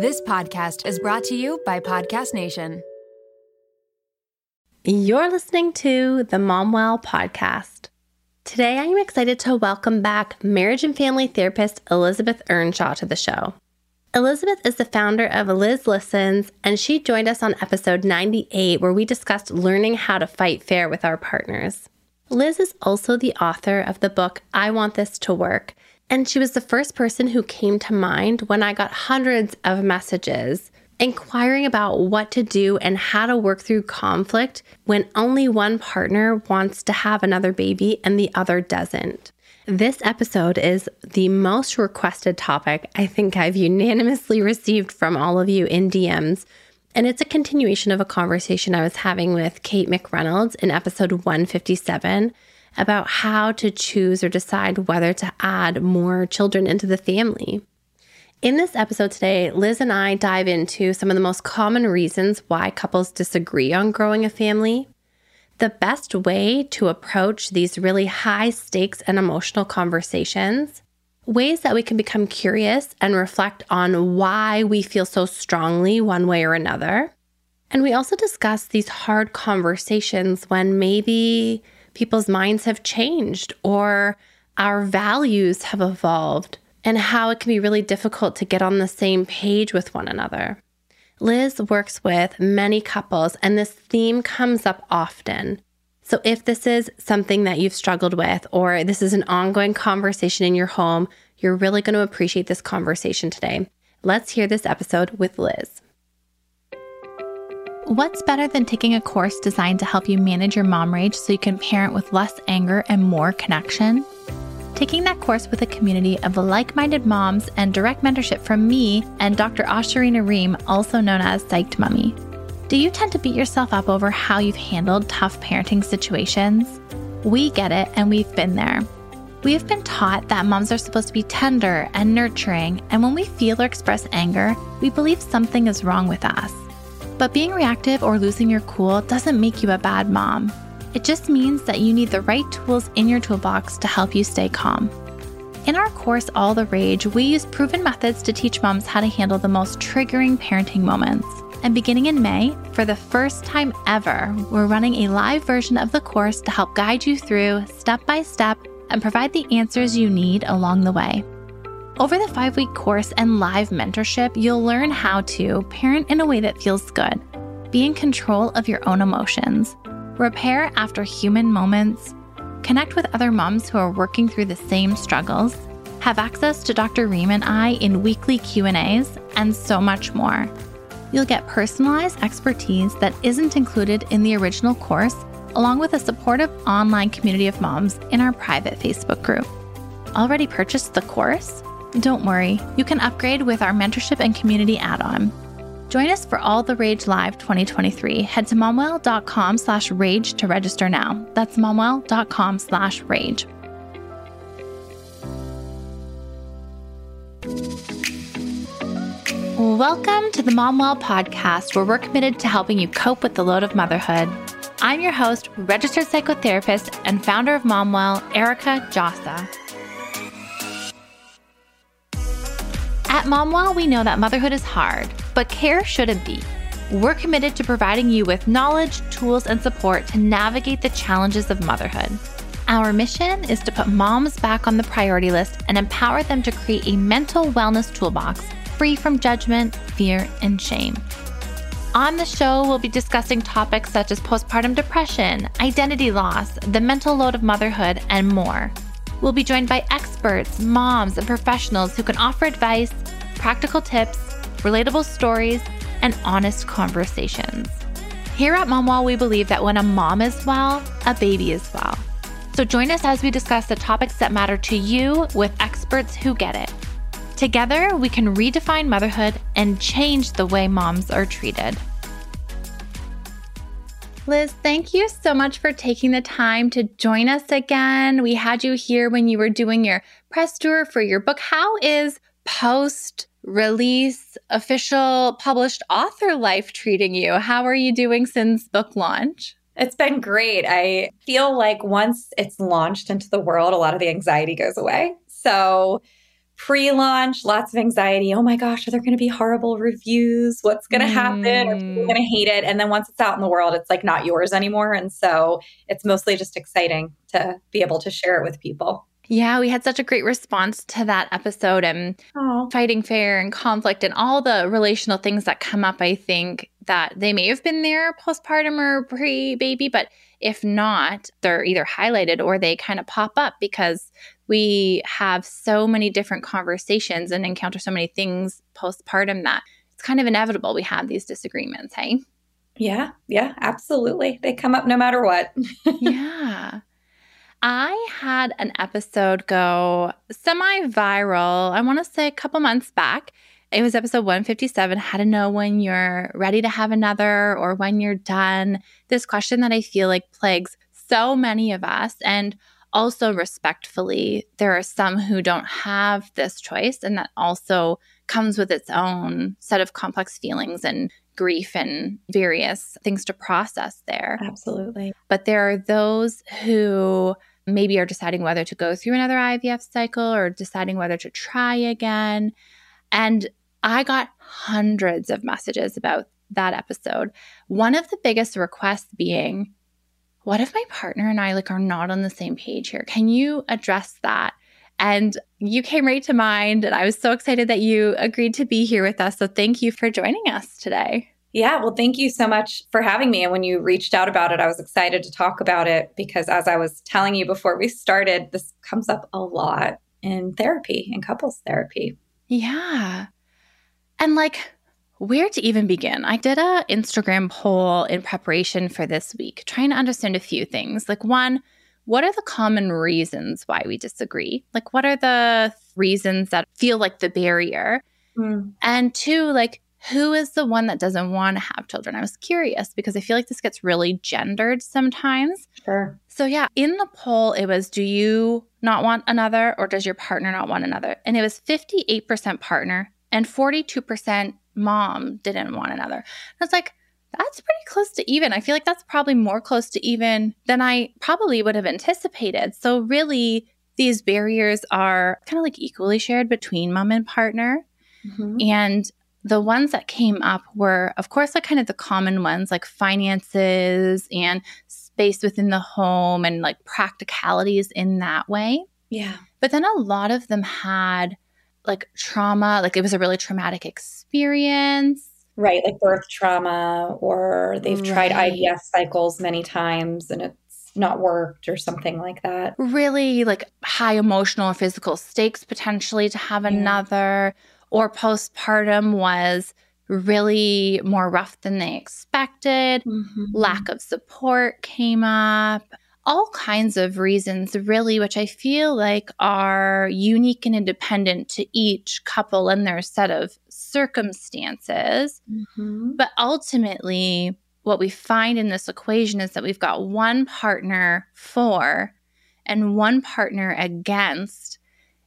This podcast is brought to you by Podcast Nation. You're listening to the Momwell podcast. Today, I am excited to welcome back marriage and family therapist Elizabeth Earnshaw to the show. Elizabeth is the founder of Liz Listens, and she joined us on episode 98, where we discussed learning how to fight fair with our partners. Liz is also the author of the book I Want This to Work, and she was the first person who came to mind when I got hundreds of messages inquiring about what to do and how to work through conflict when only one partner wants to have another baby and the other doesn't. This episode is the most requested topic I think I've unanimously received from all of you in DMs. And it's a continuation of a conversation I was having with Kate McReynolds in episode 157 about how to choose or decide whether to add more children into the family. In this episode today, Liz and I dive into some of the most common reasons why couples disagree on growing a family, the best way to approach these really high stakes and emotional conversations, ways that we can become curious and reflect on why we feel so strongly one way or another. And we also discuss these hard conversations when maybe people's minds have changed or our values have evolved and how it can be really difficult to get on the same page with one another. Liz works with many couples, and this theme comes up often. So, if this is something that you've struggled with, or this is an ongoing conversation in your home, you're really going to appreciate this conversation today. Let's hear this episode with Liz. What's better than taking a course designed to help you manage your mom rage so you can parent with less anger and more connection? Taking that course with a community of like minded moms and direct mentorship from me and Dr. Ashurina Ream, also known as Psyched Mommy. Do you tend to beat yourself up over how you've handled tough parenting situations? We get it, and we've been there. We have been taught that moms are supposed to be tender and nurturing, and when we feel or express anger, we believe something is wrong with us. But being reactive or losing your cool doesn't make you a bad mom. It just means that you need the right tools in your toolbox to help you stay calm. In our course, All the Rage, we use proven methods to teach moms how to handle the most triggering parenting moments. And beginning in May, for the first time ever, we're running a live version of the course to help guide you through step by step and provide the answers you need along the way. Over the five week course and live mentorship, you'll learn how to parent in a way that feels good, be in control of your own emotions, repair after human moments, connect with other moms who are working through the same struggles, have access to Dr. Ream and I in weekly Q&As, and so much more. You'll get personalized expertise that isn't included in the original course, along with a supportive online community of moms in our private Facebook group. Already purchased the course? Don't worry, you can upgrade with our mentorship and community add-on. Join us for All the Rage Live 2023. Head to momwell.com slash rage to register now. That's momwell.com slash rage. Welcome to the Momwell podcast, where we're committed to helping you cope with the load of motherhood. I'm your host, registered psychotherapist, and founder of Momwell, Erica Djossa. At Momwell, we know that motherhood is hard but care shouldn't be. We're committed to providing you with knowledge, tools, and support to navigate the challenges of motherhood. Our mission is to put moms back on the priority list and empower them to create a mental wellness toolbox free from judgment, fear, and shame. On the show, we'll be discussing topics such as postpartum depression, identity loss, the mental load of motherhood, and more. We'll be joined by experts, moms, and professionals who can offer advice, practical tips, relatable stories, and honest conversations. Here at Momwell, we believe that when a mom is well, a baby is well. So join us as we discuss the topics that matter to you with experts who get it. Together, we can redefine motherhood and change the way moms are treated. Liz, thank you so much for taking the time to join us again. We had you here when you were doing your press tour for your book. How is post release official published author life treating you? How are you doing since book launch? It's been great. I feel like once it's launched into the world, a lot of the anxiety goes away. So pre launch, lots of anxiety. Oh my gosh, are there going to be horrible reviews? What's going to mm. happen? Are people going to hate it? And then once it's out in the world, it's like not yours anymore. And so it's mostly just exciting to be able to share it with people. Yeah, we had such a great response to that episode and Aww. fighting fair and conflict and all the relational things that come up. I think that they may have been there postpartum or pre baby, but if not, they're either highlighted or they kind of pop up because we have so many different conversations and encounter so many things postpartum that it's kind of inevitable we have these disagreements, hey? Yeah, yeah, absolutely. They come up no matter what. yeah. I had an episode go semi viral, I want to say a couple months back. It was episode 157 How to Know When You're Ready to Have Another or When You're Done. This question that I feel like plagues so many of us. And also, respectfully, there are some who don't have this choice, and that also comes with its own set of complex feelings and grief and various things to process there. Absolutely. But there are those who maybe are deciding whether to go through another IVF cycle or deciding whether to try again. And I got hundreds of messages about that episode. One of the biggest requests being, what if my partner and I like are not on the same page here? Can you address that? And you came right to mind and I was so excited that you agreed to be here with us. So thank you for joining us today. Yeah, well, thank you so much for having me. And when you reached out about it, I was excited to talk about it because, as I was telling you before we started, this comes up a lot in therapy, in couples therapy. Yeah. And like, where to even begin? I did a Instagram poll in preparation for this week, trying to understand a few things. Like, one, what are the common reasons why we disagree? Like, what are the reasons that feel like the barrier? Mm. And two, like, who is the one that doesn't want to have children? I was curious because I feel like this gets really gendered sometimes. Sure. So, yeah, in the poll, it was do you not want another or does your partner not want another? And it was 58% partner and 42% mom didn't want another. And I was like, that's pretty close to even. I feel like that's probably more close to even than I probably would have anticipated. So, really, these barriers are kind of like equally shared between mom and partner. Mm-hmm. And the ones that came up were, of course, like kind of the common ones like finances and space within the home and like practicalities in that way. Yeah. But then a lot of them had like trauma, like it was a really traumatic experience. Right, like birth trauma, or they've right. tried IVF cycles many times and it's not worked or something like that. Really, like high emotional or physical stakes potentially to have yeah. another, or postpartum was really more rough than they expected. Mm-hmm. Lack of support came up all kinds of reasons, really, which I feel like are unique and independent to each couple and their set of circumstances. Mm-hmm. But ultimately, what we find in this equation is that we've got one partner for and one partner against.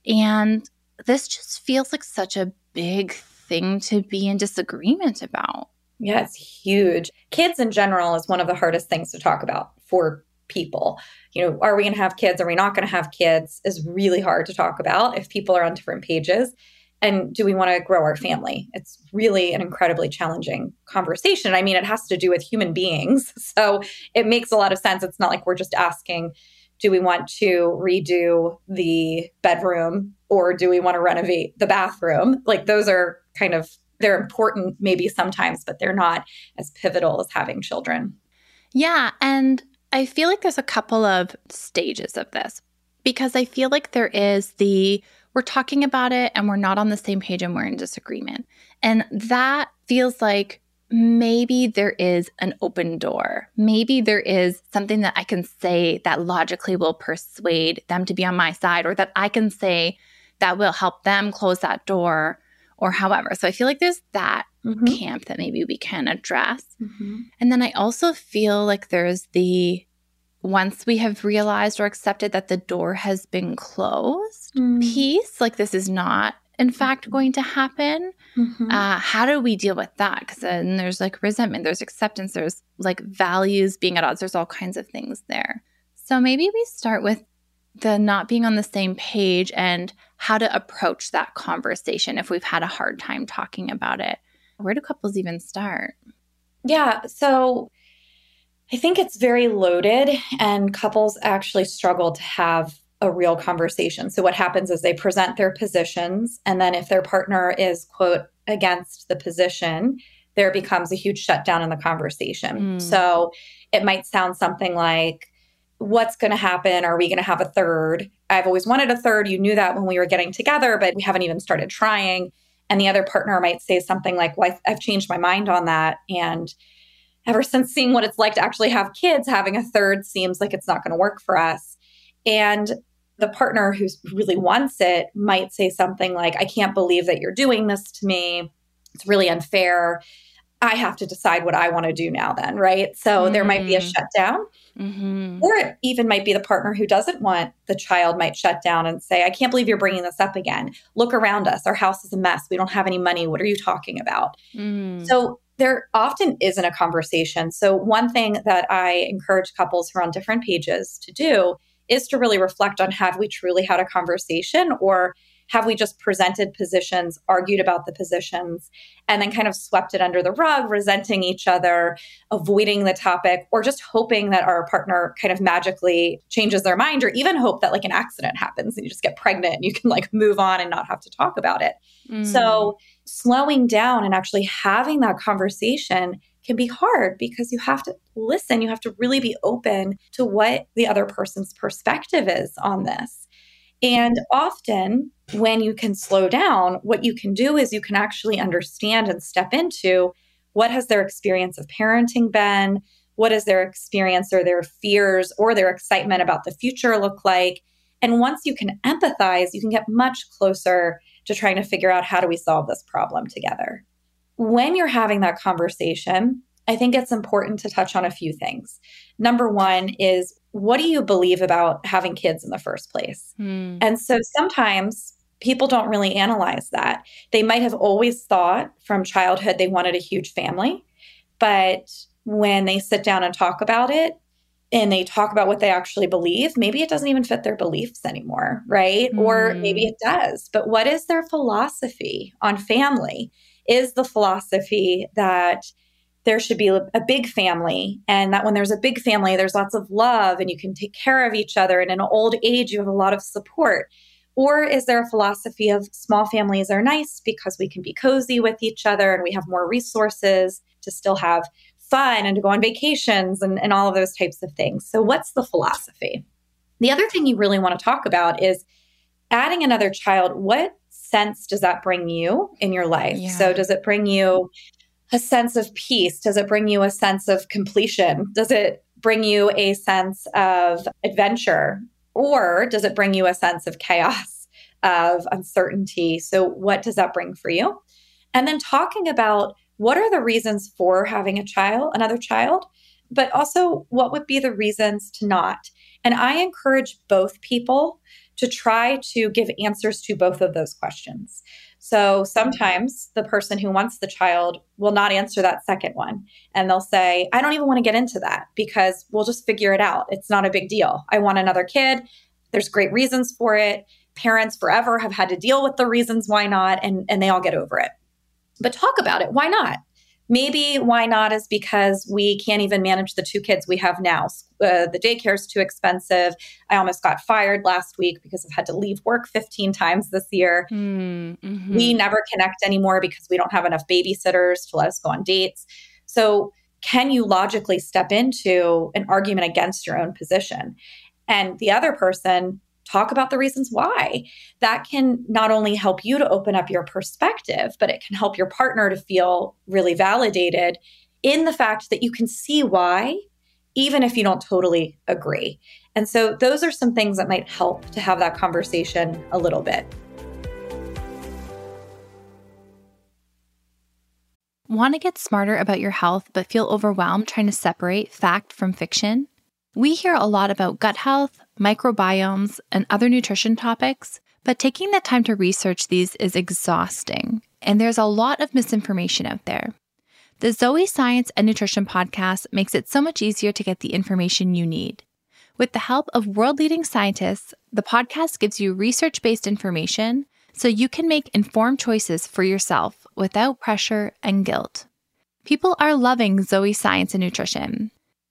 And this just feels like such a big thing to be in disagreement about. Yeah, it's huge. Kids in general is one of the hardest things to talk about for people. You know, are we going to have kids? Are we not going to have kids? Is really hard to talk about if people are on different pages. And do we want to grow our family? It's really an incredibly challenging conversation. I mean, it has to do with human beings. So it makes a lot of sense. It's not like we're just asking, do we want to redo the bedroom or do we want to renovate the bathroom? Like those are kind of they're important maybe sometimes, but they're not as pivotal as having children. Yeah, and I feel like there's a couple of stages of this because I feel like there is the we're talking about it and we're not on the same page and we're in disagreement. And that feels like maybe there is an open door. Maybe there is something that I can say that logically will persuade them to be on my side or that I can say that will help them close that door or however. So I feel like there's that mm-hmm. camp that maybe we can address. Mm-hmm. And then I also feel like there's the once we have realized or accepted that the door has been closed mm. piece, like this is not in fact mm-hmm. going to happen. Mm-hmm. Uh, how do we deal with that? Because then there's like resentment, there's acceptance, there's like values being at odds, there's all kinds of things there. So maybe we start with the not being on the same page and how to approach that conversation if we've had a hard time talking about it. Where do couples even start? Yeah. So I think it's very loaded, and couples actually struggle to have a real conversation. So, what happens is they present their positions, and then if their partner is, quote, against the position, there becomes a huge shutdown in the conversation. Mm. So, it might sound something like, What's going to happen? Are we going to have a third? I've always wanted a third. You knew that when we were getting together, but we haven't even started trying. And the other partner might say something like, Well, I've changed my mind on that. And ever since seeing what it's like to actually have kids, having a third seems like it's not going to work for us. And the partner who really wants it might say something like, I can't believe that you're doing this to me. It's really unfair. I have to decide what I want to do now, then, right? So mm-hmm. there might be a mm. shutdown. Mm-hmm. Or it even might be the partner who doesn't want the child might shut down and say, I can't believe you're bringing this up again. Look around us. Our house is a mess. We don't have any money. What are you talking about? Mm. So there often isn't a conversation. So, one thing that I encourage couples who are on different pages to do is to really reflect on have we truly had a conversation or have we just presented positions, argued about the positions, and then kind of swept it under the rug, resenting each other, avoiding the topic, or just hoping that our partner kind of magically changes their mind, or even hope that like an accident happens and you just get pregnant and you can like move on and not have to talk about it. Mm. So, slowing down and actually having that conversation can be hard because you have to listen. You have to really be open to what the other person's perspective is on this. And often, when you can slow down, what you can do is you can actually understand and step into what has their experience of parenting been? What is their experience or their fears or their excitement about the future look like? And once you can empathize, you can get much closer to trying to figure out how do we solve this problem together when you're having that conversation, I think it's important to touch on a few things. Number one is what do you believe about having kids in the first place? Mm. And so sometimes people don't really analyze that. They might have always thought from childhood they wanted a huge family, but when they sit down and talk about it, and they talk about what they actually believe, maybe it doesn't even fit their beliefs anymore, right? Mm. Or maybe it does. But what is their philosophy on family? is the philosophy that there should be a big family and that when there's a big family there's lots of love and you can take care of each other and in old age you have a lot of support or is there a philosophy of small families are nice because we can be cozy with each other and we have more resources to still have fun and to go on vacations and, and all of those types of things so what's the philosophy the other thing you really want to talk about is adding another child what sense does that bring you in your life? Yeah. So, does it bring you a sense of peace? Does it bring you a sense of completion? Does it bring you a sense of adventure? Or does it bring you a sense of chaos, of uncertainty? So, what does that bring for you? And then talking about what are the reasons for having a child, another child, but also what would be the reasons to not. And I encourage both people to try to give answers to both of those questions. So sometimes the person who wants the child will not answer that second one. And they'll say, I don't even want to get into that because we'll just figure it out. It's not a big deal. I want another kid. There's great reasons for it. Parents forever have had to deal with the reasons why not, and, and they all get over it. But talk about it. Why not? Maybe why not is because we can't even manage the two kids we have now. Uh, the daycare is too expensive. I almost got fired last week because I've had to leave work 15 times this year. Mm-hmm. We never connect anymore because we don't have enough babysitters to let us go on dates. So, can you logically step into an argument against your own position? And the other person talk about the reasons why. That can not only help you to open up your perspective, but it can help your partner to feel really validated in the fact that you can see why, even if you don't totally agree. And so, those are some things that might help to have that conversation a little bit. Want to get smarter about your health but feel overwhelmed trying to separate fact from fiction? We hear a lot about gut health, microbiomes, and other nutrition topics, but taking the time to research these is exhausting, and there's a lot of misinformation out there. The Zoe Science and Nutrition podcast makes it so much easier to get the information you need. With the help of world leading scientists, the podcast gives you research based information so you can make informed choices for yourself without pressure and guilt. People are loving Zoe Science and Nutrition.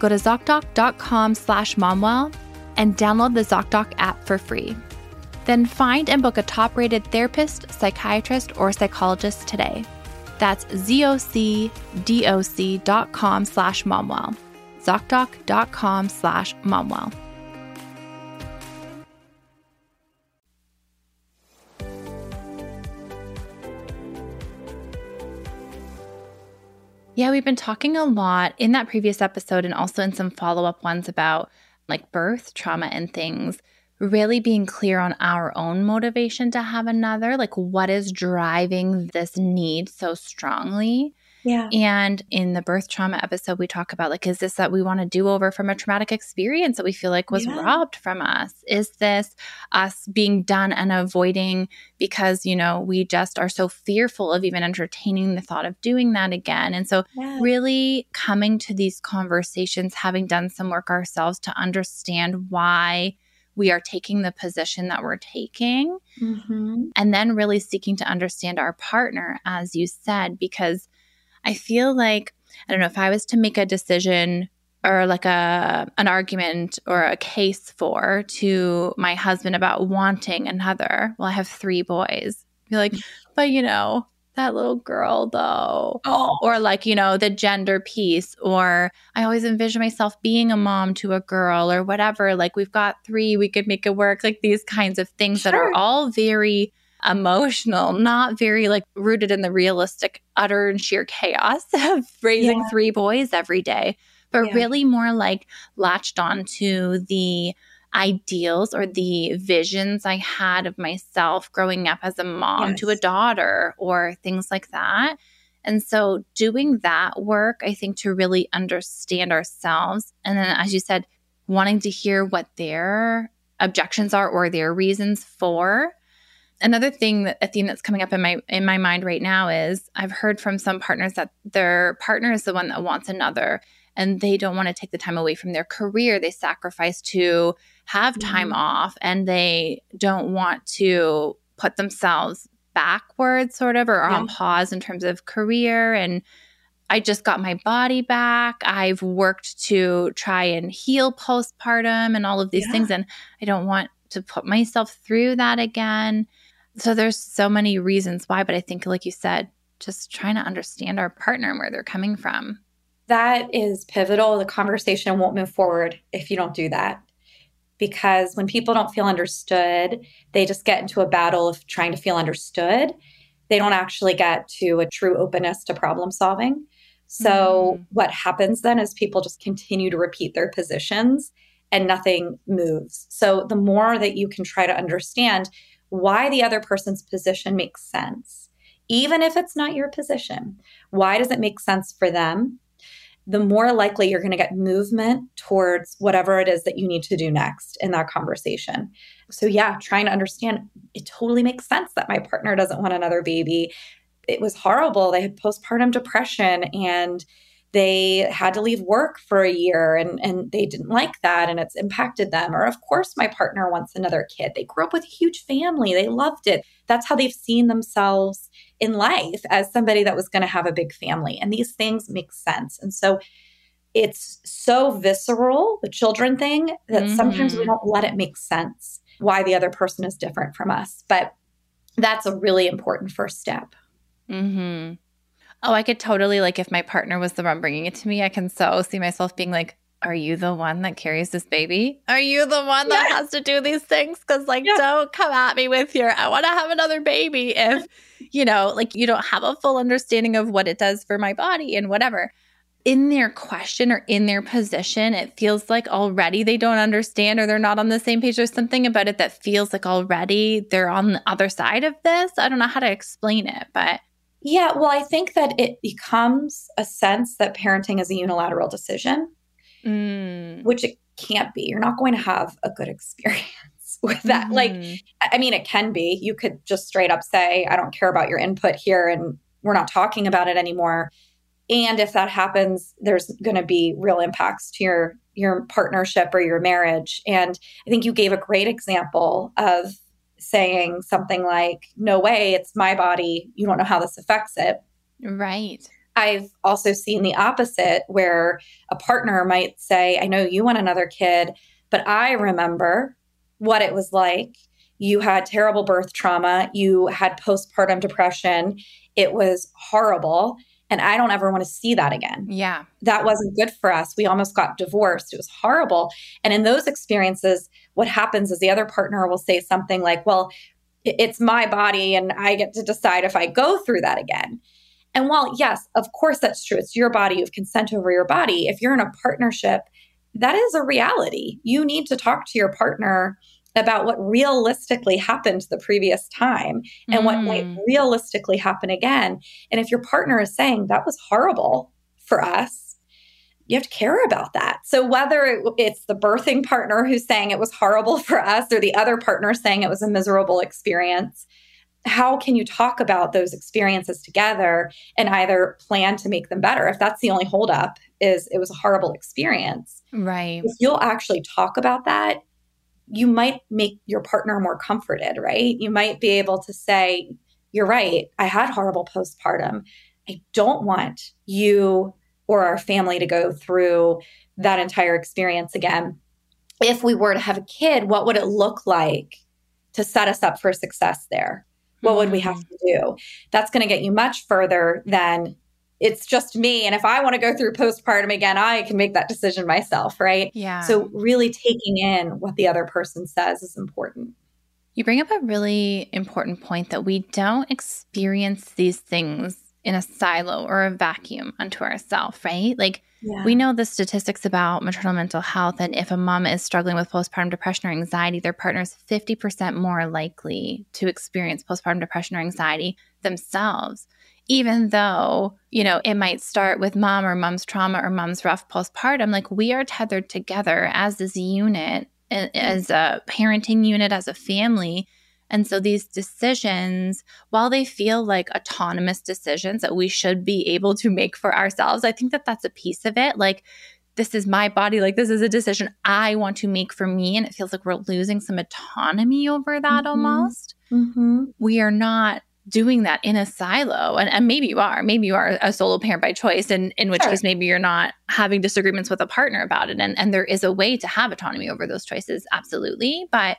Go to ZocDoc.com slash momwell and download the ZocDoc app for free. Then find and book a top rated therapist, psychiatrist, or psychologist today. That's zocdoc.com slash momwell. ZocDoc.com slash momwell. Yeah, we've been talking a lot in that previous episode and also in some follow up ones about like birth trauma and things, really being clear on our own motivation to have another, like what is driving this need so strongly. Yeah. And in the birth trauma episode, we talk about like, is this that we want to do over from a traumatic experience that we feel like was Yeah. robbed from us? Is this us being done and avoiding because, you know, we just are so fearful of even entertaining the thought of doing that again? And so, Yeah. really coming to these conversations, having done some work ourselves to understand why we are taking the position that we're taking Mhm. and then really seeking to understand our partner as you said because i feel like i don't know if i was to make a decision or like a an argument or a case for to my husband about wanting another well i have three boys be like mm. but you know that little girl though. Oh. or like you know the gender piece or i always envision myself being a mom to a girl or whatever like we've got three we could make it work like these kinds of things that are all very emotional not very like rooted in the realistic utter and sheer chaos of raising Yeah. three boys every day but Yeah. really more like latched on to the ideals or the visions I had of myself growing up as a mom to a daughter or things like that. And so doing that work, I think to really understand ourselves. And then, as you said, wanting to hear what their objections are or their reasons for. Another thing that a theme that's coming up in my in my mind right now is I've heard from some partners that their partner is the one that wants another and they don't want to take the time away from their career. They sacrifice to have time Mhm. off and they don't want to put themselves backwards, sort of, or on pause in terms of career. And I just got my body back. I've worked to try and heal postpartum and all of these Yeah. things. And I don't want to put myself through that again. So there's so many reasons why. But I think, like you said, just trying to understand our partner and where they're coming from. That is pivotal. The conversation won't move forward if you don't do that. Because when people don't feel understood, they just get into a battle of trying to feel understood. They don't actually get to a true openness to problem solving. So, Mhm. what happens then is people just continue to repeat their positions and nothing moves. So, the more that you can try to understand why the other person's position makes sense, even if it's not your position, why does it make sense for them? the more likely you're going to get movement towards whatever it is that you need to do next in that conversation. So, yeah, trying to understand it totally makes sense that my partner doesn't want another baby. It was horrible. They had postpartum depression and they had to leave work for a year and, and they didn't like that and it's impacted them. Or, of course, my partner wants another kid. They grew up with a huge family, they loved it. That's how they've seen themselves in life as somebody that was going to have a big family. And these things make sense. And so it's so visceral, the children thing, that mm-hmm. sometimes we mm-hmm. don't let it make sense why the other person is different from us. But that's a really important first step. Mm-hmm. Oh, I could totally like if my partner was the one bringing it to me, I can so see myself being like, are you the one that carries this baby? Are you the one that yes. has to do these things? Because, like, yes. don't come at me with your, I want to have another baby if, you know, like you don't have a full understanding of what it does for my body and whatever. In their question or in their position, it feels like already they don't understand or they're not on the same page. There's something about it that feels like already they're on the other side of this. I don't know how to explain it, but. Yeah, well, I think that it becomes a sense that parenting is a unilateral decision mm. which it can't be. You're not going to have a good experience with that. Mm-hmm. Like, I mean, it can be. You could just straight up say, I don't care about your input here and we're not talking about it anymore. And if that happens, there's going to be real impacts to your your partnership or your marriage. And I think you gave a great example of saying something like, "No way, it's my body. You don't know how this affects it." Right. I've also seen the opposite where a partner might say, I know you want another kid, but I remember what it was like. You had terrible birth trauma, you had postpartum depression. It was horrible. And I don't ever want to see that again. Yeah. That wasn't good for us. We almost got divorced. It was horrible. And in those experiences, what happens is the other partner will say something like, Well, it's my body and I get to decide if I go through that again. And while, yes, of course, that's true, it's your body, you have consent over your body. If you're in a partnership, that is a reality. You need to talk to your partner about what realistically happened the previous time and mm. what might mm. realistically happen again. And if your partner is saying that was horrible for us, you have to care about that. So whether it's the birthing partner who's saying it was horrible for us or the other partner saying it was a miserable experience, how can you talk about those experiences together and either plan to make them better if that's the only holdup is it was a horrible experience right if you'll actually talk about that you might make your partner more comforted right you might be able to say you're right i had horrible postpartum i don't want you or our family to go through that entire experience again if we were to have a kid what would it look like to set us up for success there what would we have mm. to do? That's going to get you much further than it's just me. And if I want to go through postpartum again, I can make that decision myself, right? Yeah. So, really taking in what the other person says is important. You bring up a really important point that we don't experience these things in a silo or a vacuum unto ourselves, right? Like, yeah. We know the statistics about maternal mental health, and if a mom is struggling with postpartum depression or anxiety, their partner is 50% more likely to experience postpartum depression or anxiety themselves, even though, you know, it might start with mom or mom's trauma or mom's rough postpartum. Like we are tethered together as this unit, as a parenting unit, as a family and so these decisions, while they feel like autonomous decisions that we should be able to make for ourselves, I think that that's a piece of it. Like, this is my body. Like, this is a decision I want to make for me. And it feels like we're losing some autonomy over that mm-hmm. almost. Mm-hmm. We are not doing that in a silo. And, and, maybe you are. Maybe you are a solo parent by choice, and in which sure. case maybe you're not having disagreements with a partner about it. And, and there is a way to have autonomy over those choices, absolutely. But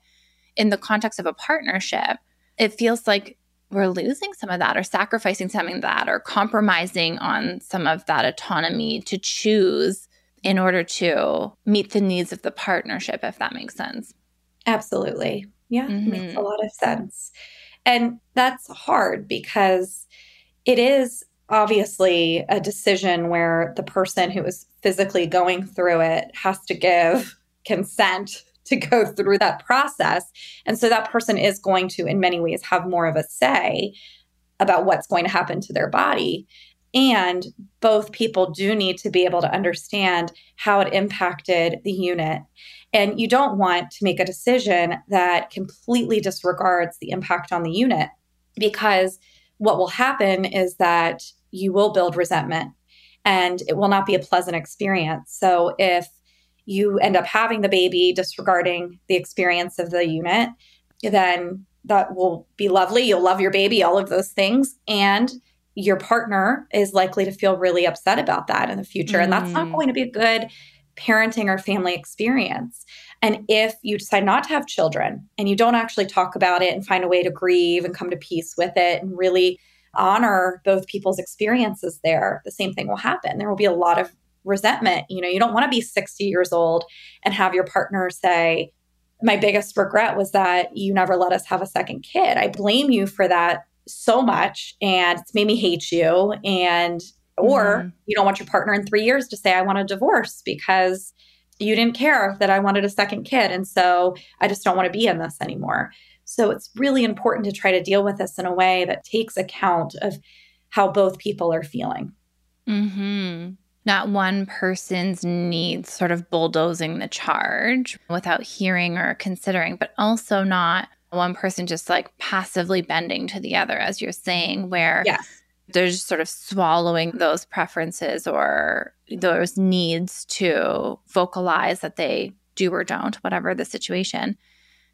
in the context of a partnership, it feels like we're losing some of that or sacrificing some of that or compromising on some of that autonomy to choose in order to meet the needs of the partnership, if that makes sense. Absolutely. Yeah, mm-hmm. makes a lot of sense. And that's hard because it is obviously a decision where the person who is physically going through it has to give consent to go through that process. And so that person is going to, in many ways, have more of a say about what's going to happen to their body. And both people do need to be able to understand how it impacted the unit. And you don't want to make a decision that completely disregards the impact on the unit because what will happen is that you will build resentment and it will not be a pleasant experience. So if you end up having the baby disregarding the experience of the unit, then that will be lovely. You'll love your baby, all of those things. And your partner is likely to feel really upset about that in the future. Mm. And that's not mm. going to be a good parenting or family experience. And if you decide not to have children and you don't actually talk about it and find a way to grieve and come to peace with it and really honor both people's experiences there, the same thing will happen. There will be a lot of resentment. You know, you don't want to be 60 years old and have your partner say, My biggest regret was that you never let us have a second kid. I blame you for that so much and it's made me hate you. And, or mm-hmm. you don't want your partner in three years to say, I want a divorce because you didn't care that I wanted a second kid. And so I just don't want to be in this anymore. So it's really important to try to deal with this in a way that takes account of how both people are feeling. Mm-hmm. Not one person's needs sort of bulldozing the charge without hearing or considering, but also not one person just like passively bending to the other, as you're saying, where yes. They're just sort of swallowing those preferences or those needs to vocalize that they do or don't, whatever the situation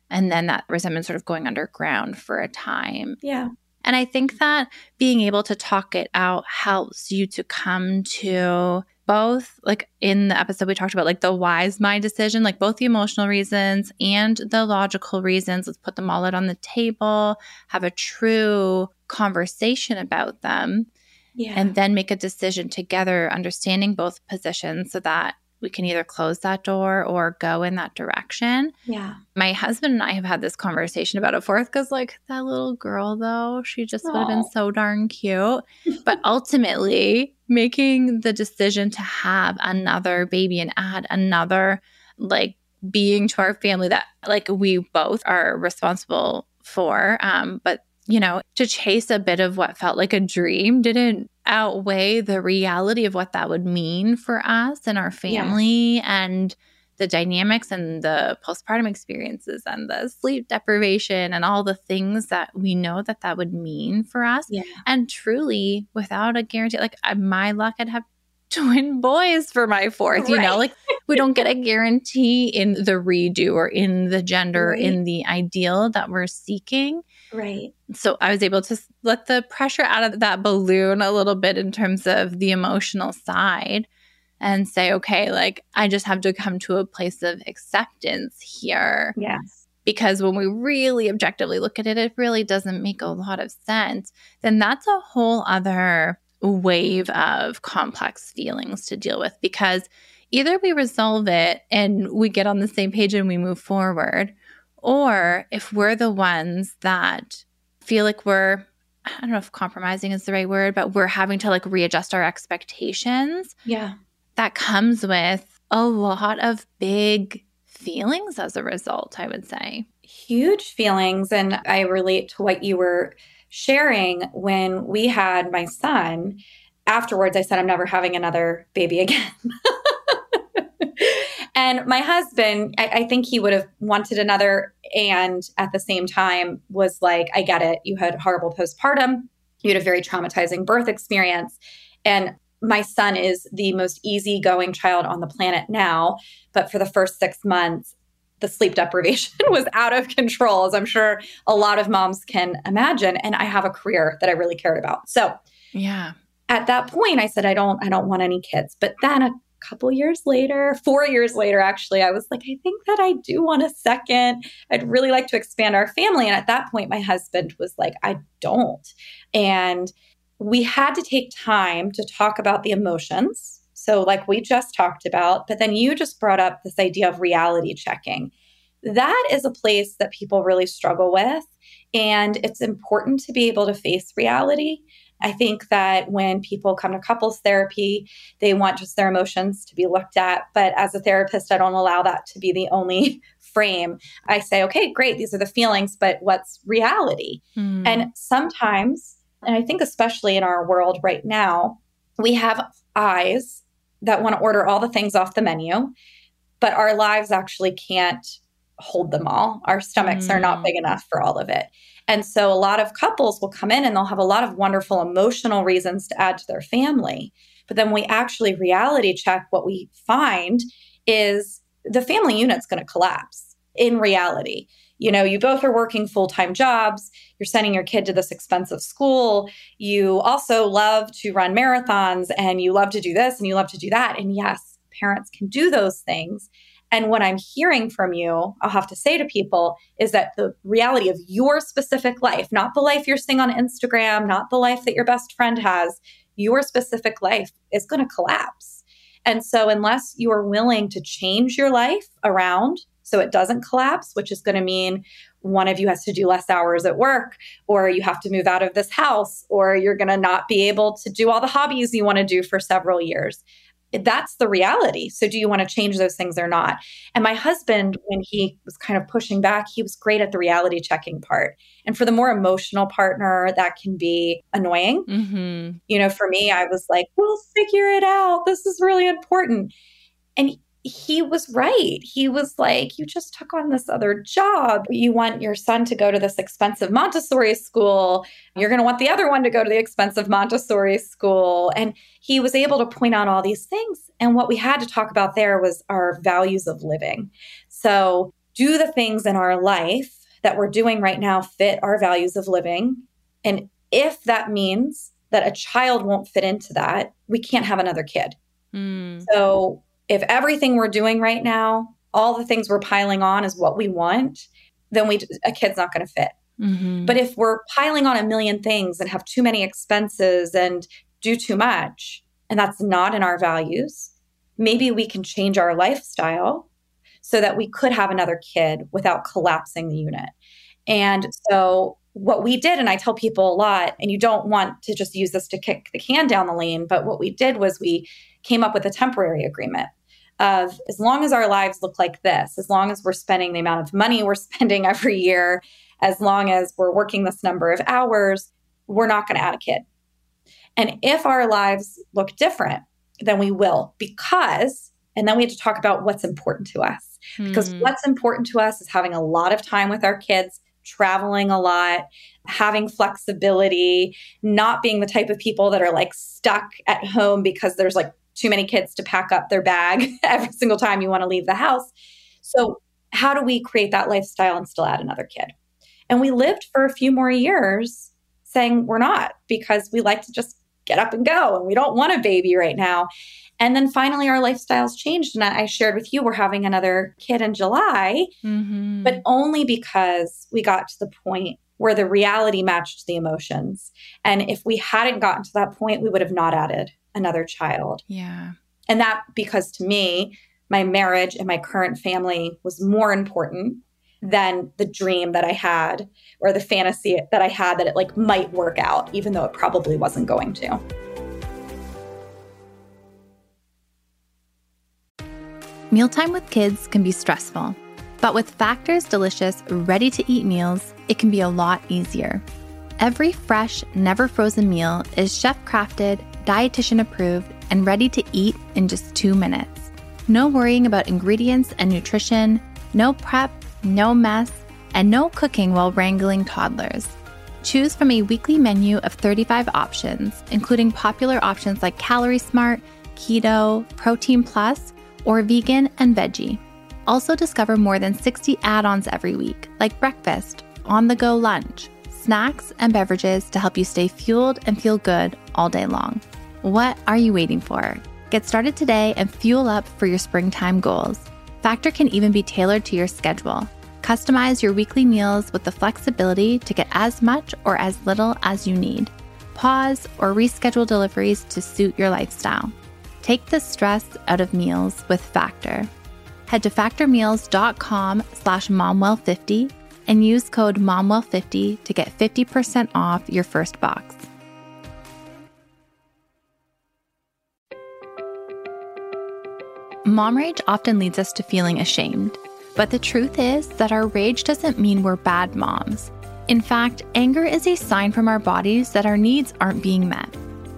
and then that resentment sort of going underground for a time. Yeah. And I think that being able to talk it out helps you to come to both, like in the episode we talked about, like the wise mind decision, like both the emotional reasons and the logical reasons. Let's put them all out on the table, have a true conversation about them, yeah. and then make a decision together, understanding both positions so that we can either close that door or go in that direction. Yeah. My husband and I have had this conversation about it forth because, like, that little girl, though, she just would have been so darn cute. but ultimately, making the decision to have another baby and add another, like, being to our family that, like, we both are responsible for, um, but you know, to chase a bit of what felt like a dream didn't outweigh the reality of what that would mean for us and our family yes. and the dynamics and the postpartum experiences and the sleep deprivation and all the things that we know that that would mean for us. Yeah. And truly, without a guarantee, like my luck, I'd have twin boys for my fourth, right. you know, like we don't get a guarantee in the redo or in the gender, right. in the ideal that we're seeking. Right. So I was able to let the pressure out of that balloon a little bit in terms of the emotional side and say, okay, like I just have to come to a place of acceptance here. Yes. Because when we really objectively look at it, it really doesn't make a lot of sense. Then that's a whole other wave of complex feelings to deal with because either we resolve it and we get on the same page and we move forward, or if we're the ones that feel like we're, I don't know if compromising is the right word, but we're having to like readjust our expectations. Yeah. That comes with a lot of big feelings as a result, I would say. Huge feelings. And I relate to what you were sharing when we had my son. Afterwards, I said, I'm never having another baby again. and my husband, I, I, think he would have wanted another. And at the same time, was like, I get it. You had horrible postpartum, you had a very traumatizing birth experience. And my son is the most easygoing child on the planet now. But for the first six months, the sleep deprivation was out of control, as I'm sure a lot of moms can imagine. And I have a career that I really cared about. So, yeah. At that point, I said, I don't, I don't want any kids. But then a couple years later, four years later, actually, I was like, I think that I do want a second. I'd really like to expand our family. And at that point, my husband was like, I don't. And we had to take time to talk about the emotions so, like we just talked about, but then you just brought up this idea of reality checking. That is a place that people really struggle with. And it's important to be able to face reality. I think that when people come to couples therapy, they want just their emotions to be looked at. But as a therapist, I don't allow that to be the only frame. I say, okay, great, these are the feelings, but what's reality? Mm. And sometimes, and I think especially in our world right now, we have eyes that want to order all the things off the menu, but our lives actually can't hold them all. Our stomachs mm. are not mm. big enough for all of it. And so a lot of couples will come in and they'll have a lot of wonderful emotional reasons to add to their family. But then we actually reality check what we find is the family unit's going to collapse in reality. You know, you both are working full time jobs. You're sending your kid to this expensive school. You also love to run marathons and you love to do this and you love to do that. And yes, parents can do those things. And what I'm hearing from you, I'll have to say to people, is that the reality of your specific life, not the life you're seeing on Instagram, not the life that your best friend has, your specific life is going to collapse. And so, unless you are willing to change your life around so it doesn't collapse, which is going to mean one of you has to do less hours at work, or you have to move out of this house, or you're going to not be able to do all the hobbies you want to do for several years that's the reality. So, do you want to change those things or not? And my husband, when he was kind of pushing back, he was great at the reality checking part. And for the more emotional partner, that can be annoying. Mm-hmm. You know, for me, I was like, we'll figure it out. This is really important. And he was right. He was like, You just took on this other job. You want your son to go to this expensive Montessori school. You're going to want the other one to go to the expensive Montessori school. And he was able to point out all these things. And what we had to talk about there was our values of living. So, do the things in our life that we're doing right now fit our values of living? And if that means that a child won't fit into that, we can't have another kid. Mm. So, if everything we're doing right now, all the things we're piling on is what we want, then we a kid's not going to fit. Mm-hmm. But if we're piling on a million things and have too many expenses and do too much, and that's not in our values, maybe we can change our lifestyle so that we could have another kid without collapsing the unit. And so what we did, and I tell people a lot, and you don't want to just use this to kick the can down the lane, but what we did was we came up with a temporary agreement of as long as our lives look like this, as long as we're spending the amount of money we're spending every year, as long as we're working this number of hours, we're not going to add a kid. And if our lives look different, then we will, because, and then we have to talk about what's important to us. Because hmm. what's important to us is having a lot of time with our kids, traveling a lot, having flexibility, not being the type of people that are like stuck at home because there's like too many kids to pack up their bag every single time you want to leave the house. So, how do we create that lifestyle and still add another kid? And we lived for a few more years saying we're not because we like to just get up and go and we don't want a baby right now. And then finally, our lifestyles changed. And I shared with you, we're having another kid in July, mm-hmm. but only because we got to the point where the reality matched the emotions. And if we hadn't gotten to that point, we would have not added another child. Yeah. And that because to me, my marriage and my current family was more important than the dream that I had or the fantasy that I had that it like might work out, even though it probably wasn't going to. Mealtime with kids can be stressful, but with Factor's delicious, ready to eat meals, it can be a lot easier. Every fresh, never frozen meal is chef crafted dietitian approved, and ready to eat in just two minutes. No worrying about ingredients and nutrition, no prep, no mess, and no cooking while wrangling toddlers. Choose from a weekly menu of 35 options, including popular options like Calorie Smart, Keto, Protein Plus, or Vegan and Veggie. Also, discover more than 60 add ons every week, like breakfast, on the go lunch, snacks, and beverages to help you stay fueled and feel good all day long. What are you waiting for? Get started today and fuel up for your springtime goals. Factor can even be tailored to your schedule. Customize your weekly meals with the flexibility to get as much or as little as you need. Pause or reschedule deliveries to suit your lifestyle. Take the stress out of meals with Factor. Head to factormeals.com slash momwell50 and use code momwell50 to get 50% off your first box. Mom rage often leads us to feeling ashamed. But the truth is that our rage doesn't mean we're bad moms. In fact, anger is a sign from our bodies that our needs aren't being met.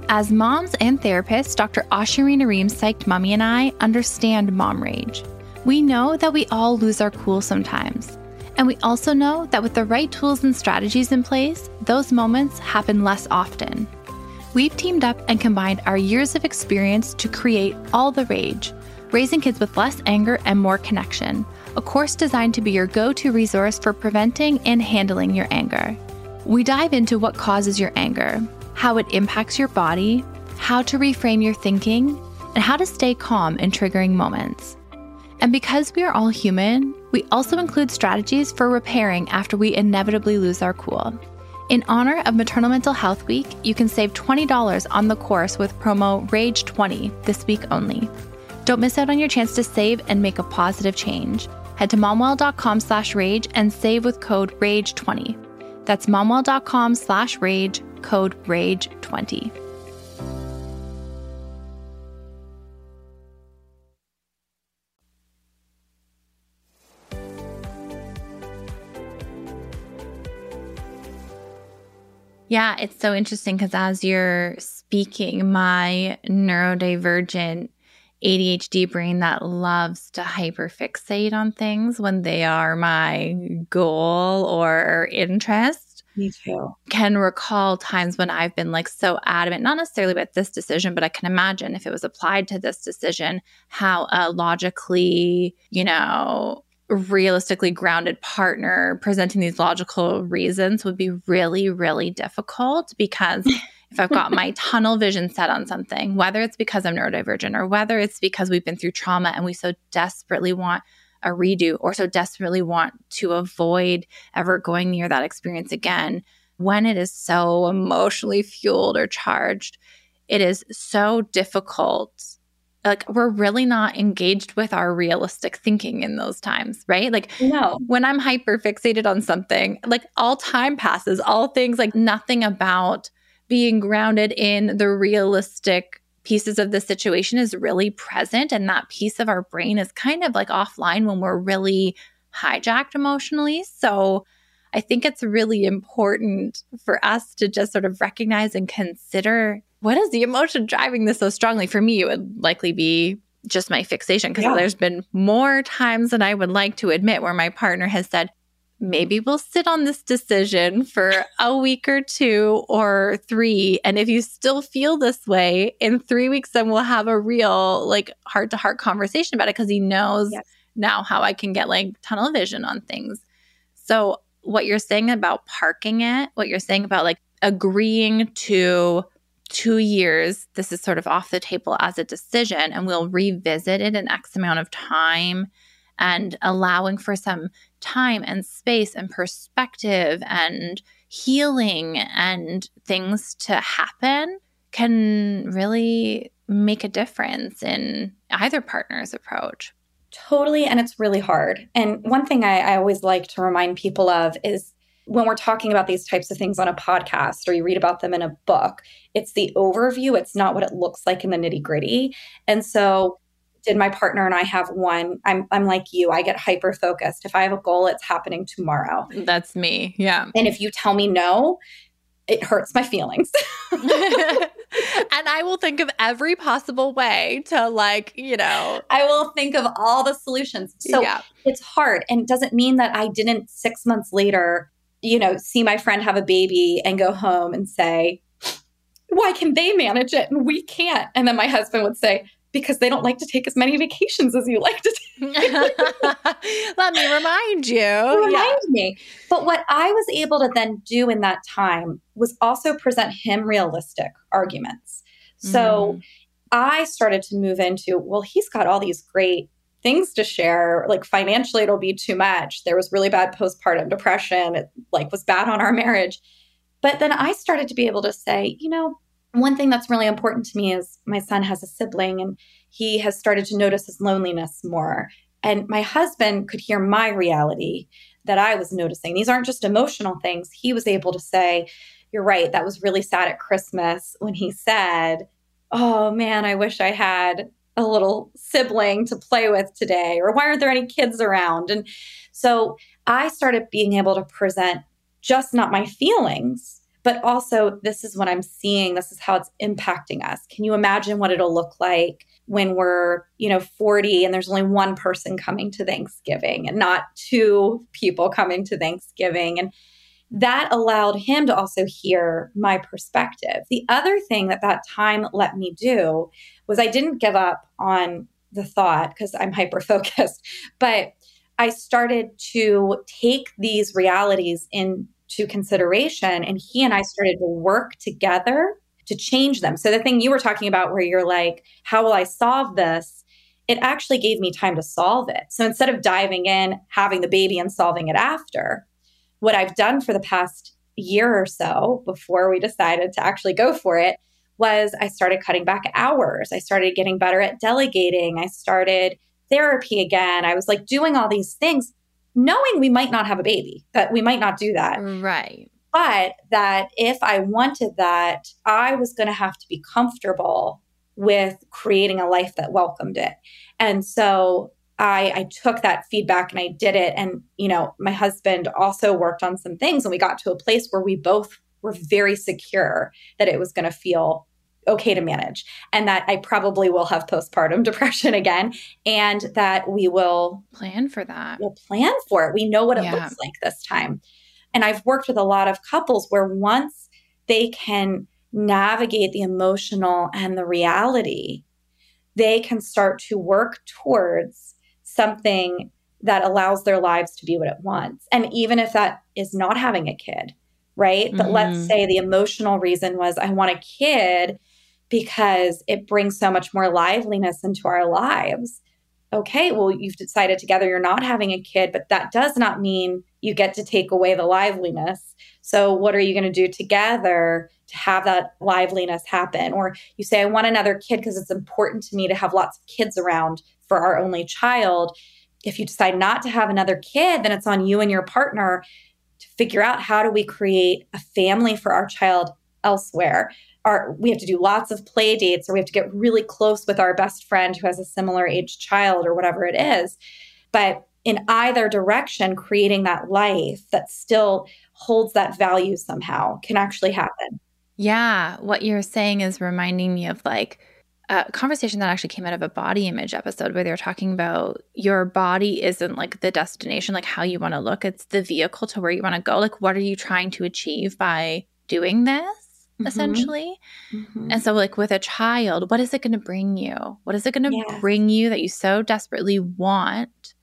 As moms and therapists, Dr. Ashurina Ream Psyched Mommy and I understand mom rage. We know that we all lose our cool sometimes. And we also know that with the right tools and strategies in place, those moments happen less often. We've teamed up and combined our years of experience to create All the Rage, raising kids with less anger and more connection, a course designed to be your go to resource for preventing and handling your anger. We dive into what causes your anger, how it impacts your body, how to reframe your thinking, and how to stay calm in triggering moments. And because we are all human, we also include strategies for repairing after we inevitably lose our cool. In honor of Maternal Mental Health Week, you can save $20 on the course with promo RAGE20 this week only. Don't miss out on your chance to save and make a positive change. Head to momwell.com slash rage and save with code RAGE20. That's momwell.com slash rage, code RAGE20. Yeah, it's so interesting because as you're speaking, my neurodivergent ADHD brain that loves to hyperfixate on things when they are my goal or interest. Me too. Can recall times when I've been like so adamant, not necessarily about this decision, but I can imagine if it was applied to this decision, how uh, logically, you know, realistically grounded partner presenting these logical reasons would be really, really difficult because if I've got my tunnel vision set on something, whether it's because I'm neurodivergent or whether it's because we've been through trauma and we so desperately want a redo or so desperately want to avoid ever going near that experience again, when it is so emotionally fueled or charged, it is so difficult like we're really not engaged with our realistic thinking in those times, right? Like no. when I'm hyper fixated on something, like all time passes, all things like nothing about being grounded in the realistic pieces of the situation is really present and that piece of our brain is kind of like offline when we're really hijacked emotionally. So I think it's really important for us to just sort of recognize and consider what is the emotion driving this so strongly? For me, it would likely be just my fixation because yeah. there's been more times than I would like to admit where my partner has said, maybe we'll sit on this decision for a week or two or three. And if you still feel this way in three weeks, then we'll have a real, like, heart to heart conversation about it because he knows yes. now how I can get like tunnel vision on things. So, what you're saying about parking it, what you're saying about like agreeing to two years, this is sort of off the table as a decision, and we'll revisit it in X amount of time and allowing for some time and space and perspective and healing and things to happen can really make a difference in either partner's approach. Totally. And it's really hard. And one thing I, I always like to remind people of is when we're talking about these types of things on a podcast or you read about them in a book, it's the overview. It's not what it looks like in the nitty gritty. And so, did my partner and I have one? I'm, I'm like you. I get hyper focused. If I have a goal, it's happening tomorrow. That's me. Yeah. And if you tell me no, it hurts my feelings. and I will think of every possible way to, like, you know, I will think of all the solutions. So yeah. it's hard. And it doesn't mean that I didn't six months later you know, see my friend have a baby and go home and say, why can they manage it and we can't? And then my husband would say, because they don't like to take as many vacations as you like to take. Let me remind you. Remind yeah. me. But what I was able to then do in that time was also present him realistic arguments. So mm. I started to move into, well, he's got all these great things to share. Like financially it'll be too much. There was really bad postpartum depression. It like was bad on our marriage. But then i started to be able to say you know one thing that's really important to me is my son has a sibling and he has started to notice his loneliness more. And my husband could hear my reality that i was noticing. These aren't just emotional things. He was able to say you're right. That was really sad at christmas when he said oh man i wish i had a little sibling to play with today? Or why aren't there any kids around? And so I started being able to present just not my feelings, but also this is what I'm seeing. This is how it's impacting us. Can you imagine what it'll look like when we're, you know, 40 and there's only one person coming to Thanksgiving and not two people coming to Thanksgiving? And that allowed him to also hear my perspective. The other thing that that time let me do was I didn't give up on the thought because I'm hyper focused, but I started to take these realities into consideration. And he and I started to work together to change them. So, the thing you were talking about, where you're like, how will I solve this? It actually gave me time to solve it. So, instead of diving in, having the baby, and solving it after, what I've done for the past year or so before we decided to actually go for it was I started cutting back hours. I started getting better at delegating. I started therapy again. I was like doing all these things, knowing we might not have a baby, that we might not do that. Right. But that if I wanted that, I was going to have to be comfortable with creating a life that welcomed it. And so I, I took that feedback and I did it. And, you know, my husband also worked on some things and we got to a place where we both were very secure that it was going to feel okay to manage and that I probably will have postpartum depression again and that we will plan for that. We'll plan for it. We know what it yeah. looks like this time. And I've worked with a lot of couples where once they can navigate the emotional and the reality, they can start to work towards something that allows their lives to be what it wants. And even if that is not having a kid, right? Mm-hmm. But let's say the emotional reason was I want a kid because it brings so much more liveliness into our lives. Okay, well, you've decided together you're not having a kid, but that does not mean you get to take away the liveliness. So, what are you going to do together to have that liveliness happen? Or you say, I want another kid because it's important to me to have lots of kids around for our only child. If you decide not to have another kid, then it's on you and your partner to figure out how do we create a family for our child elsewhere. Our, we have to do lots of play dates or we have to get really close with our best friend who has a similar age child or whatever it is. But in either direction, creating that life that still holds that value somehow can actually happen. Yeah. What you're saying is reminding me of like, a conversation that actually came out of a body image episode where they were talking about your body isn't like the destination, like how you want to look. It's the vehicle to where you want to go. Like, what are you trying to achieve by doing this, mm-hmm. essentially? Mm-hmm. And so, like, with a child, what is it going to bring you? What is it going to yes. bring you that you so desperately want?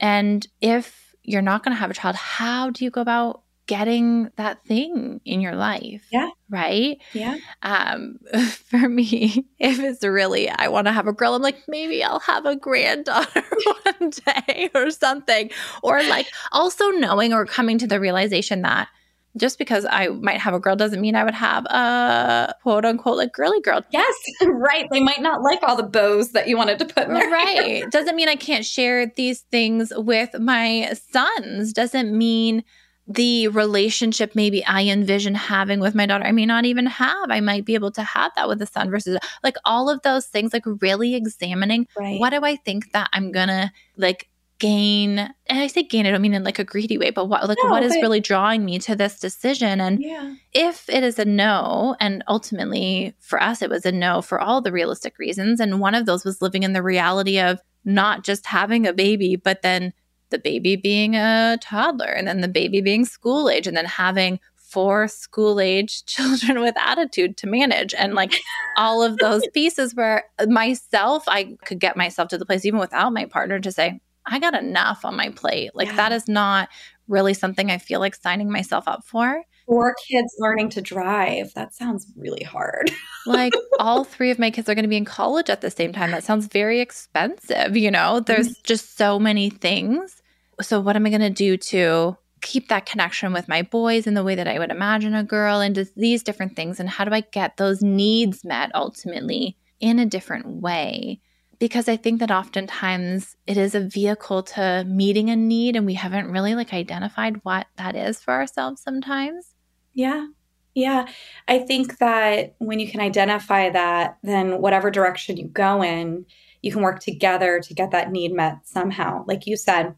And if you're not going to have a child, how do you go about getting that thing in your life. Yeah. Right? Yeah. Um, for me, if it's really I want to have a girl, I'm like, maybe I'll have a granddaughter one day or something. Or like also knowing or coming to the realization that just because I might have a girl doesn't mean I would have a quote unquote like girly girl. Yes, right. They might not like all the bows that you wanted to put in there. Right. doesn't mean I can't share these things with my sons. Doesn't mean the relationship maybe I envision having with my daughter, I may not even have. I might be able to have that with a son versus like all of those things, like really examining right. what do I think that I'm gonna like gain and I say gain, I don't mean in like a greedy way, but what like no, what is really drawing me to this decision? And yeah. if it is a no, and ultimately for us it was a no for all the realistic reasons. And one of those was living in the reality of not just having a baby, but then the baby being a toddler and then the baby being school age and then having four school age children with attitude to manage. And like all of those pieces where myself I could get myself to the place even without my partner to say I got enough on my plate. Like yeah. that is not really something I feel like signing myself up for four kids learning to drive. That sounds really hard. like all three of my kids are going to be in college at the same time. That sounds very expensive, you know? There's mm-hmm. just so many things. So what am I going to do to keep that connection with my boys in the way that I would imagine a girl and just these different things and how do I get those needs met ultimately in a different way? because I think that oftentimes it is a vehicle to meeting a need and we haven't really like identified what that is for ourselves sometimes. Yeah. Yeah. I think that when you can identify that, then whatever direction you go in, you can work together to get that need met somehow. Like you said,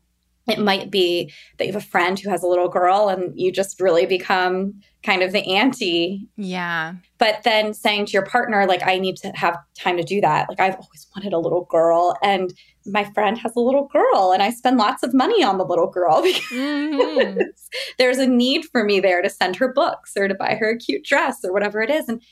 It might be that you have a friend who has a little girl and you just really become kind of the auntie. Yeah. But then saying to your partner, like, I need to have time to do that. Like, I've always wanted a little girl. And my friend has a little girl, and I spend lots of money on the little girl because mm-hmm. there's a need for me there to send her books or to buy her a cute dress or whatever it is. And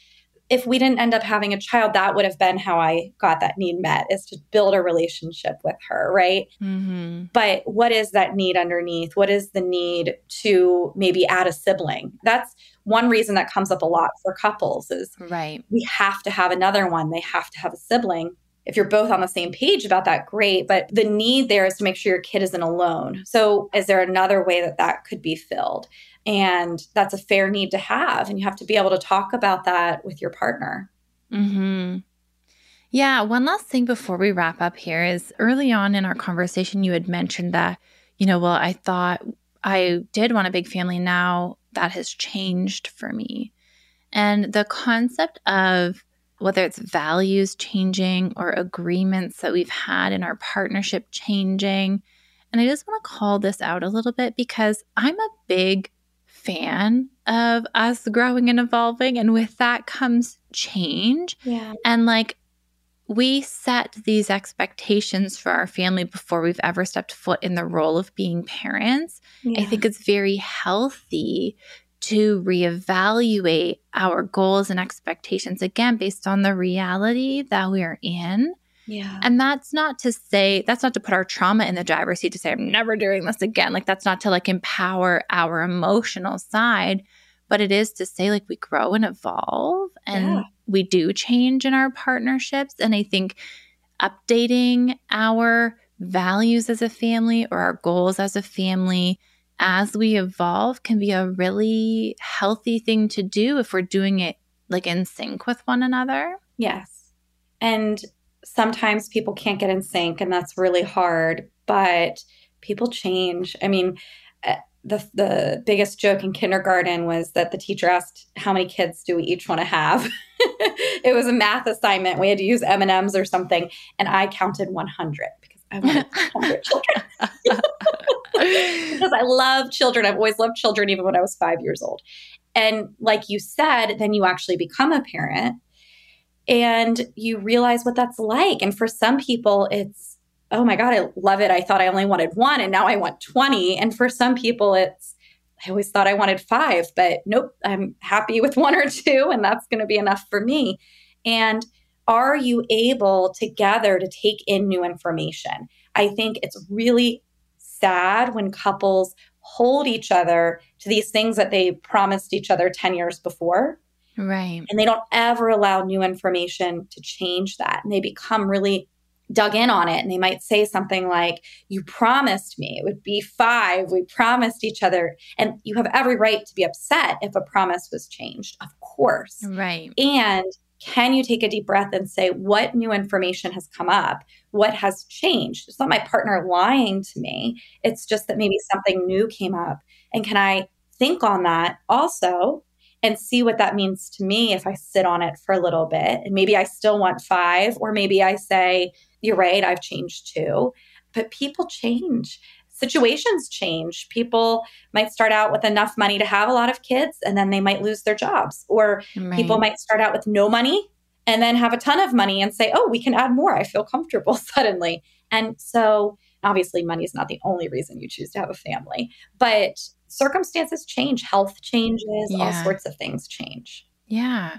if we didn't end up having a child, that would have been how I got that need met is to build a relationship with her, right? Mm-hmm. But what is that need underneath? What is the need to maybe add a sibling? That's one reason that comes up a lot for couples is right. We have to have another one. They have to have a sibling. If you're both on the same page about that, great. But the need there is to make sure your kid isn't alone. So, is there another way that that could be filled? And that's a fair need to have. And you have to be able to talk about that with your partner. Hmm. Yeah. One last thing before we wrap up here is early on in our conversation, you had mentioned that, you know, well, I thought I did want a big family. Now that has changed for me. And the concept of whether it's values changing or agreements that we've had in our partnership changing. And I just want to call this out a little bit because I'm a big fan of us growing and evolving. And with that comes change. Yeah. And like, we set these expectations for our family before we've ever stepped foot in the role of being parents. Yeah. I think it's very healthy to reevaluate our goals and expectations again based on the reality that we're in. Yeah. And that's not to say, that's not to put our trauma in the driver's seat to say, I'm never doing this again. Like, that's not to like empower our emotional side, but it is to say, like, we grow and evolve and yeah. we do change in our partnerships. And I think updating our values as a family or our goals as a family as we evolve can be a really healthy thing to do if we're doing it like in sync with one another. Yes. And sometimes people can't get in sync and that's really hard, but people change. I mean, uh, the the biggest joke in kindergarten was that the teacher asked how many kids do we each want to have. it was a math assignment. We had to use M and M's or something, and I counted 100 because I wanted 100 children. because I love children. I've always loved children, even when I was five years old. And like you said, then you actually become a parent and you realize what that's like. And for some people, it's, oh my God, I love it. I thought I only wanted one and now I want 20. And for some people, it's, I always thought I wanted five, but nope, I'm happy with one or two, and that's going to be enough for me. And are you able together to take in new information? I think it's really sad when couples hold each other to these things that they promised each other 10 years before. Right. And they don't ever allow new information to change that. And they become really dug in on it. And they might say something like, You promised me it would be five. We promised each other. And you have every right to be upset if a promise was changed, of course. Right. And can you take a deep breath and say, What new information has come up? What has changed? It's not my partner lying to me. It's just that maybe something new came up. And can I think on that also and see what that means to me if I sit on it for a little bit. And maybe I still want five, or maybe I say, You're right, I've changed too. But people change. Situations change. People might start out with enough money to have a lot of kids and then they might lose their jobs. Or right. people might start out with no money and then have a ton of money and say, Oh, we can add more. I feel comfortable suddenly. And so obviously money is not the only reason you choose to have a family, but circumstances change, health changes, yeah. all sorts of things change. Yeah.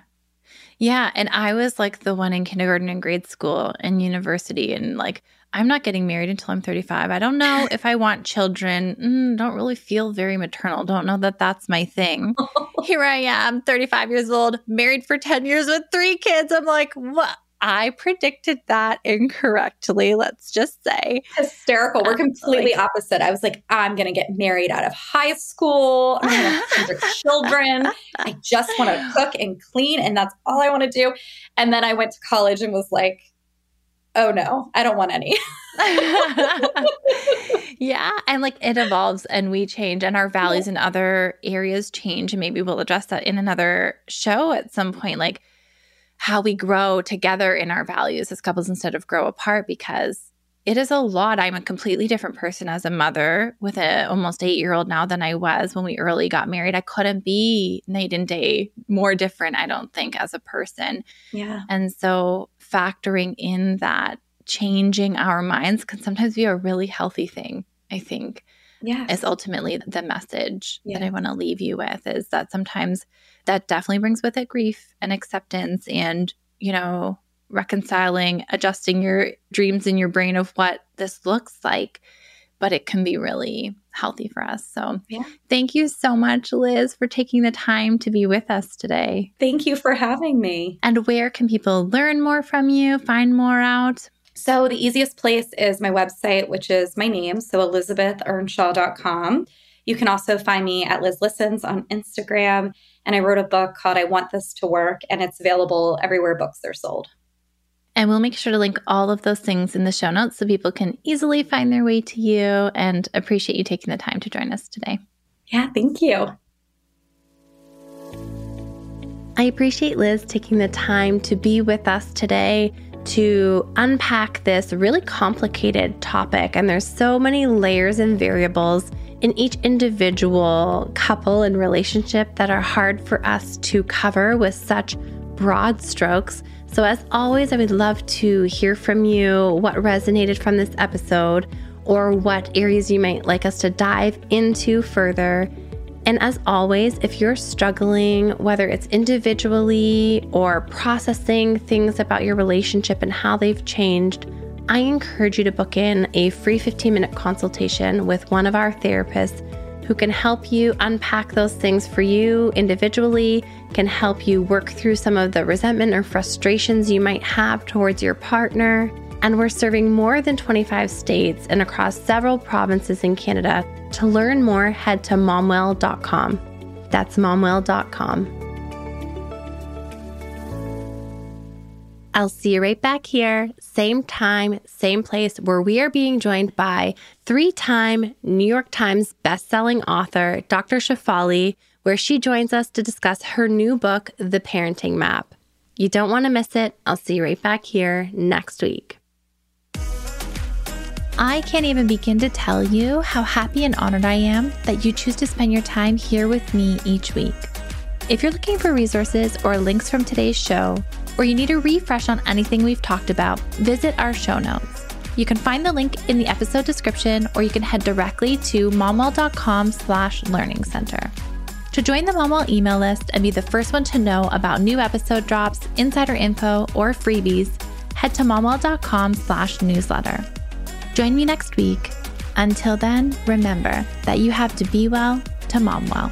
Yeah. And I was like the one in kindergarten and grade school and university. And like, I'm not getting married until I'm 35. I don't know if I want children. Mm, don't really feel very maternal. Don't know that that's my thing. Here I am, 35 years old, married for 10 years with three kids. I'm like, what? I predicted that incorrectly, let's just say. Hysterical. We're um, completely like, opposite. I was like, I'm going to get married out of high school. I'm going to have children. I just want to cook and clean, and that's all I want to do. And then I went to college and was like, oh no, I don't want any. yeah. And like it evolves and we change, and our values in other areas change. And maybe we'll address that in another show at some point. Like, how we grow together in our values as couples instead of grow apart because it is a lot. I'm a completely different person as a mother with an almost eight year old now than I was when we early got married. I couldn't be night and day more different, I don't think, as a person. Yeah. And so factoring in that changing our minds can sometimes be a really healthy thing, I think. Yeah. Is ultimately the message Yeah. that I want to leave you with is that sometimes that definitely brings with it grief and acceptance and, you know, reconciling, adjusting your dreams in your brain of what this looks like. But it can be really healthy for us. So, Yeah. thank you so much, Liz, for taking the time to be with us today. Thank you for having me. And where can people learn more from you, find more out? So the easiest place is my website, which is my name, so elizabethearnshaw.com. You can also find me at Liz Listens on Instagram. And I wrote a book called I Want This to Work, and it's available everywhere books are sold. And we'll make sure to link all of those things in the show notes so people can easily find their way to you and appreciate you taking the time to join us today. Yeah, thank you. I appreciate Liz taking the time to be with us today to unpack this really complicated topic. And there's so many layers and variables in each individual couple and relationship that are hard for us to cover with such broad strokes. So, as always, I would love to hear from you what resonated from this episode or what areas you might like us to dive into further. And as always, if you're struggling, whether it's individually or processing things about your relationship and how they've changed, I encourage you to book in a free 15 minute consultation with one of our therapists who can help you unpack those things for you individually, can help you work through some of the resentment or frustrations you might have towards your partner. And we're serving more than 25 states and across several provinces in Canada. To learn more, head to momwell.com. That's momwell.com. I'll see you right back here, same time, same place, where we are being joined by three time New York Times bestselling author, Dr. Shefali, where she joins us to discuss her new book, The Parenting Map. You don't want to miss it. I'll see you right back here next week. I can't even begin to tell you how happy and honored I am that you choose to spend your time here with me each week. If you're looking for resources or links from today's show, or you need a refresh on anything we've talked about, visit our show notes. You can find the link in the episode description, or you can head directly to momwell.com slash learning center. To join the Momwell email list and be the first one to know about new episode drops, insider info, or freebies, head to momwell.com slash newsletter. Join me next week. Until then, remember that you have to be well to mom well.